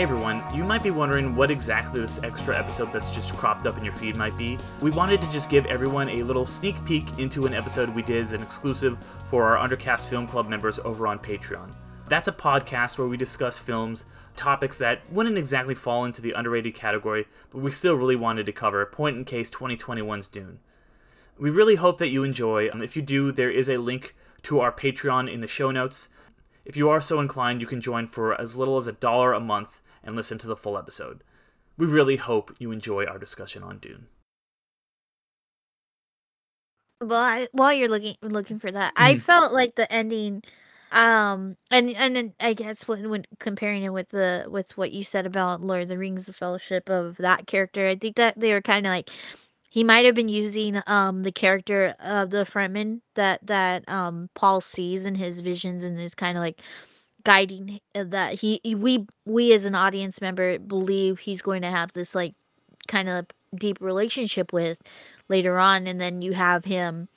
Hey everyone, you might be wondering what exactly this extra episode that's just cropped up in your feed might be. We wanted to just give everyone a little sneak peek into an episode we did as an exclusive for our Undercast Film Club members over on Patreon. That's a podcast where we discuss films, topics that wouldn't exactly fall into the underrated category, but we still really wanted to cover, point in case 2021's Dune. We really hope that you enjoy. Um, if you do, there is a link to our Patreon in the show notes. If you are so inclined, you can join for as little as a dollar a month and listen to the full episode. We really hope you enjoy our discussion on Dune. Well, I, while you're looking looking for that, I Mhm. felt like the ending, um, and and then I guess when when comparing it with the with what you said about Lord of the Rings, the Fellowship of that character, I think that they were kind of like he might have been using um the character of the Fremen that that um Paul sees in his visions and is kind of like guiding uh, that he we we as an audience member believe he's going to have this like kind of deep relationship with later on and then you have him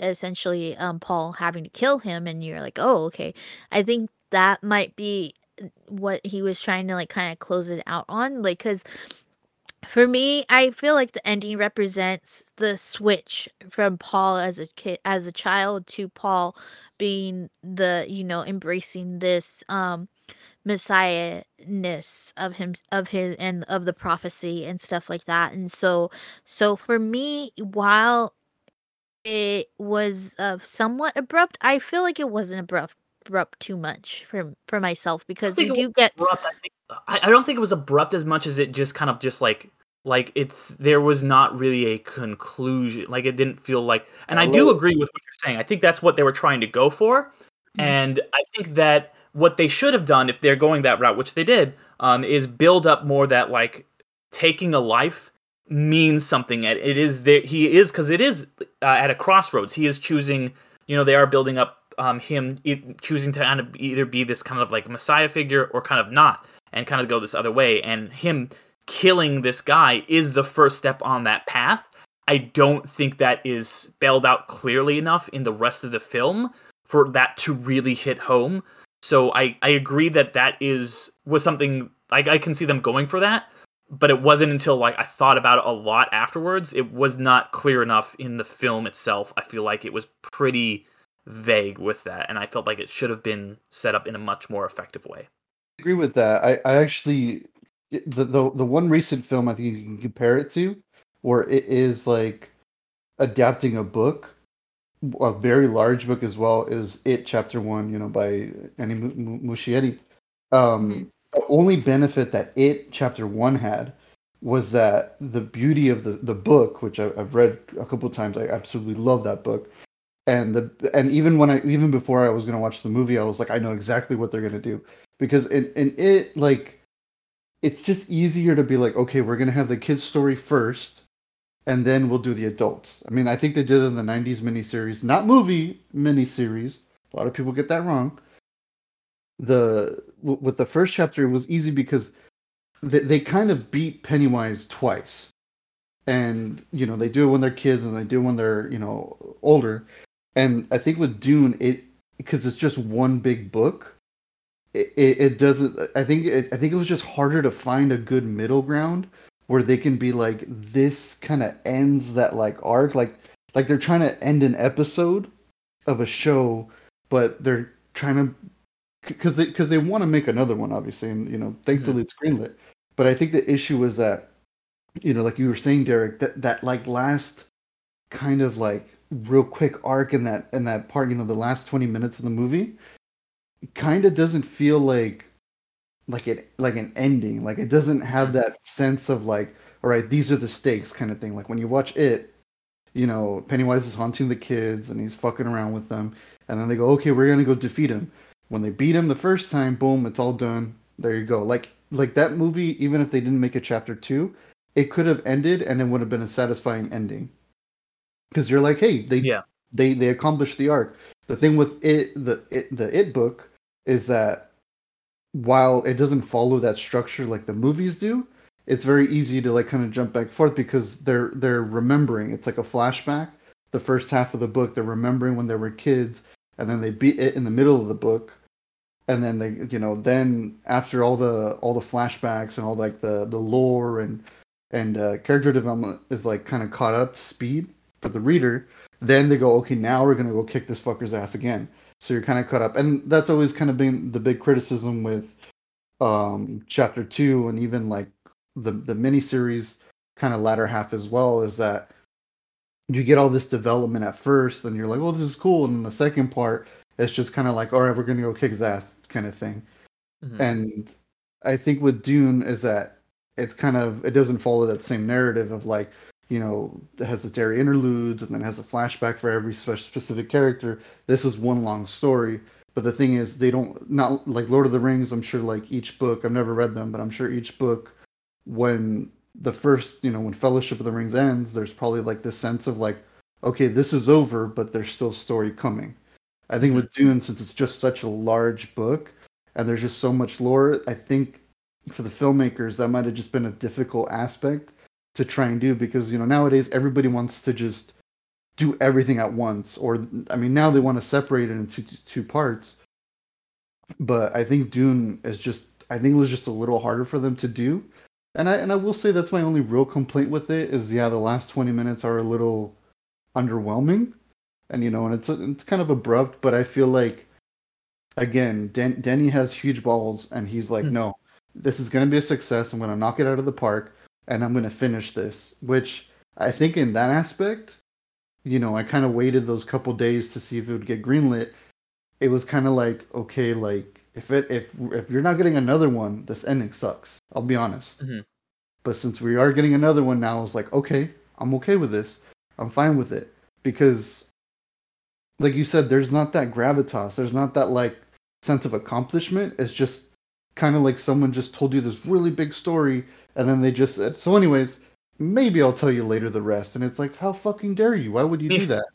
essentially um Paul having to kill him and you're like oh okay. I think that might be uh, what he was trying to like kind of close it out on like cuz for me I feel like the ending represents the switch from Paul as a kid as a child to Paul being the you know embracing this um messiahness of him of his and of the prophecy and stuff like that and so so for me while it was uh, somewhat abrupt i feel like it wasn't abrupt abrupt too much for for myself because think you it was do get abrupt. I, think, I, I don't think it was abrupt as much as it just kind of just like like it's there was not really a conclusion. Like it didn't feel like, and I do agree with what you're saying. I think that's what they were trying to go for, Mhm. and I think that what they should have done if they're going that route, which they did, um, is build up more that like taking a life means something. It it is there. He is because it is uh, at a crossroads. He is choosing. You know, they are building up um, him e- choosing to kind of either be this kind of like messiah figure or kind of not, and kind of go this other way. And him killing this guy is the first step on that path. I don't think that is spelled out clearly enough in the rest of the film for that to really hit home. So I, I agree that that is was something like I can see them going for that, but it wasn't until like I thought about it a lot afterwards. It was not clear enough in the film itself. I feel like it was pretty vague with that, and I felt like it should have been set up in a much more effective way. Agree with that. I, I actually the, the the one recent film I think you can compare it to, where it is like adapting a book, a very large book as well, is It Chapter One. You know, by Andy Mu- Mu- Muschietti. Um, the only benefit that It Chapter One had was that the beauty of the the book, which I, I've read a couple times, I absolutely love that book. And the and even when I even before I was gonna watch the movie, I was like, I know exactly what they're gonna do because in, in it like it's just easier to be like okay we're gonna have the kids story first and then we'll do the adults. I mean i think they did it in the 90s miniseries not movie miniseries. A lot of people get that wrong. The with the first chapter it was easy because they, they kind of beat pennywise twice. And you know they do it when they're kids and they do it when they're you know older. And i think with dune it because it's just one big book it, it, doesn't i think it, i think it was just harder to find a good middle ground where they can be like this kind of ends that like arc. Like like they're trying to end an episode of a show but they're trying to because they because they want to make another one obviously and you know thankfully mm-hmm. it's greenlit. But i think the issue was that you know like you were saying derek that that like last kind of like real quick arc in that in that part you know the last 20 minutes of the movie kind of doesn't feel like like it like an ending. Like it doesn't have that sense of like all right these are the stakes kind of thing. Like when you watch it you know pennywise is haunting the kids and he's fucking around with them and then they go okay we're gonna go defeat him. When they beat him the first time boom it's all done. There you go. Like like that movie even if they didn't make a chapter two it could have ended and it would have been a satisfying ending. Because you're like hey they Yeah. they they accomplished the arc. The thing with it the it the it book is that while it doesn't follow that structure like the movies do it's very easy to like kind of jump back forth because they're they're remembering. It's like a flashback. The first half of the book they're remembering when they were kids and then they beat it in the middle of the book. And then they you know then after all the all the flashbacks and all like the the lore and and uh, character development is like kind of caught up to speed for the reader then they go okay now we're gonna go kick this fucker's ass again so you're kind of caught up. And that's always kind of been the big criticism with um chapter two and even like the the miniseries kind of latter half as well is that you get all this development at first and you're like well this is cool. And then the second part it's just kind of like all right we're gonna go kick his ass kind of thing. Mhm. and i think with dune is that it's kind of it doesn't follow that same narrative of like you know it has the Derry interludes and then has a flashback for every specific character. This is one long story. But the thing is they don't not like lord of the rings i'm sure like each book i've never read them but i'm sure each book when the first you know when fellowship of the rings ends there's probably like this sense of like okay this is over but there's still story coming. I think with mm-hmm. dune since it's just such a large book and there's just so much lore i think for the filmmakers that might have just been a difficult aspect to try and do because you know nowadays everybody wants to just do everything at once or i mean now they want to separate it into two parts. But i think dune is just i think it was just a little harder for them to do. And i and i will say that's my only real complaint with it is yeah the last 20 minutes are a little underwhelming. And you know and it's it's kind of abrupt but i feel like again Den- denny has huge balls and he's like Hmm. no this is going to be a success. I'm going to knock it out of the park and i'm going to finish this which i think in that aspect you know i kind of waited those couple days to see if it would get greenlit. It was kind of like okay like if it if if you're not getting another one this ending sucks i'll be honest. Mhm. but since we are getting another one now I was like okay i'm okay with this. I'm fine with it. Because like you said there's not that gravitas. There's not that like sense of accomplishment. It's just kind of like someone just told you this really big story and then they just said so anyways maybe i'll tell you later the rest. And it's like how fucking dare you? Why would you do that?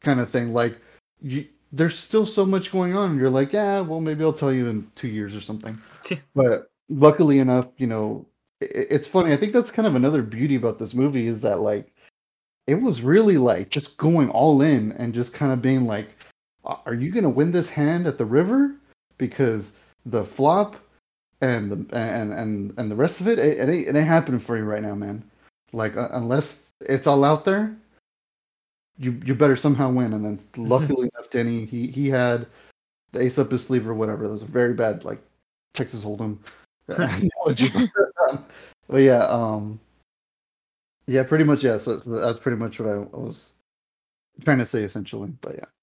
Kind of thing. Like you there's still so much going on. You're like yeah well maybe i'll tell you in two years or something. But luckily enough you know i it's funny. I think that's kind of another beauty about this movie is that like it was really like just going all in and just kind of being like are you gonna win this hand at the river? Because the flop and the and and and the rest of it it, it ain't it ain't happening for you right now man. Like uh, unless it's all out there you you better somehow win. And then luckily enough denny he he had the ace up his sleeve or whatever. That was a very bad like texas hold'em analogy. But yeah um yeah pretty much yeah. So, so that's pretty much what i was trying to say essentially. But yeah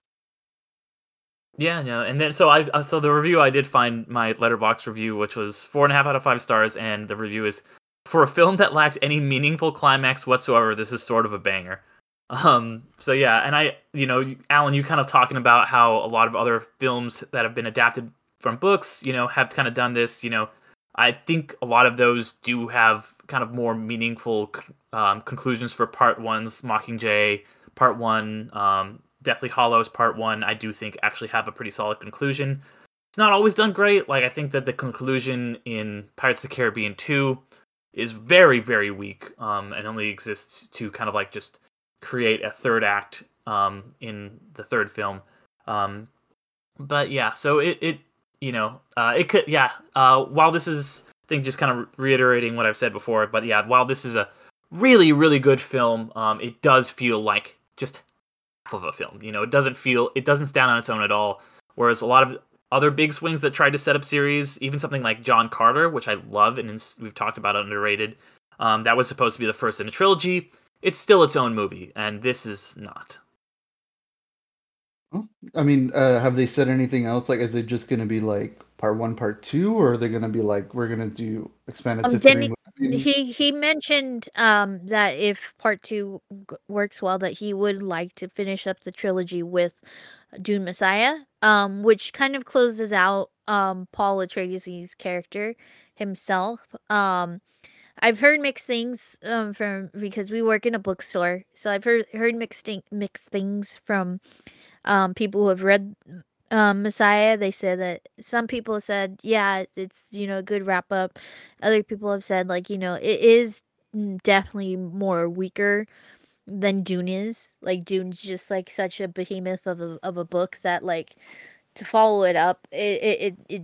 Yeah, no, and then so I uh, so the review I did find my Letterboxd review, which was four and a half out of five stars, and the review is for a film that lacked any meaningful climax whatsoever. This is sort of a banger. Um, so yeah, and I, you know, Alan, you kind of talking about how a lot of other films that have been adapted from books, you know, have kind of done this. You know, I think a lot of those do have kind of more meaningful um, conclusions for part ones. Mockingjay, part one, um, Deathly Hallows, part one. I do think actually have a pretty solid conclusion. It's not always done great. Like I think that the conclusion in Pirates of the Caribbean two is very very weak, um, and only exists to kind of like just create a third act um, in the third film. Um, but yeah, so it it you know uh, it could yeah. Uh, while this is I think just kind of reiterating what I've said before, but yeah, while this is a really really good film, um, it does feel like just of a film. You know, it doesn't feel it doesn't stand on its own at all. Whereas a lot of other big swings that tried to set up series, even something like John Carter, which I love and we've talked about underrated, um, that was supposed to be the first in a trilogy. It's still its own movie, and this is not. i mean uh have they said anything else like is it just gonna be like part one part two or are they gonna be like we're gonna do expanded Um, to three He he mentioned um that if part two g- works well, that he would like to finish up the trilogy with Dune Messiah, um, which kind of closes out um Paul Atreides' character himself. Um, I've heard mixed things um from because we work in a bookstore, so I've heard heard mixed thing, mixed things from um people who have read um Messiah. They said that some people said, yeah, it's you know a good wrap up. Other people have said like you know it is definitely more weaker than Dune is. Like Dune's just like such a behemoth of a of a book that like to follow it up, it it it,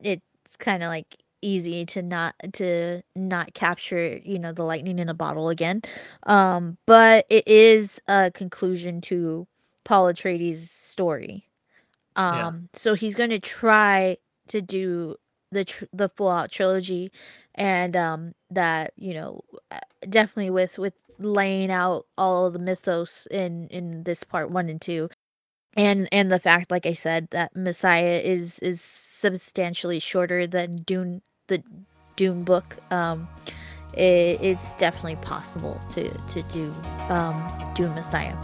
it it's kind of like easy to not to not capture you know the lightning in a bottle again um but it is a conclusion to paul atreides story um Yeah. so he's going to try to do the tr- the full out trilogy and um that you know uh, definitely with with laying out all of the mythos in in this part 1 and 2 and and the fact like i said that messiah is is substantially shorter than dune the dune book um it, it's definitely possible to to do um dune messiah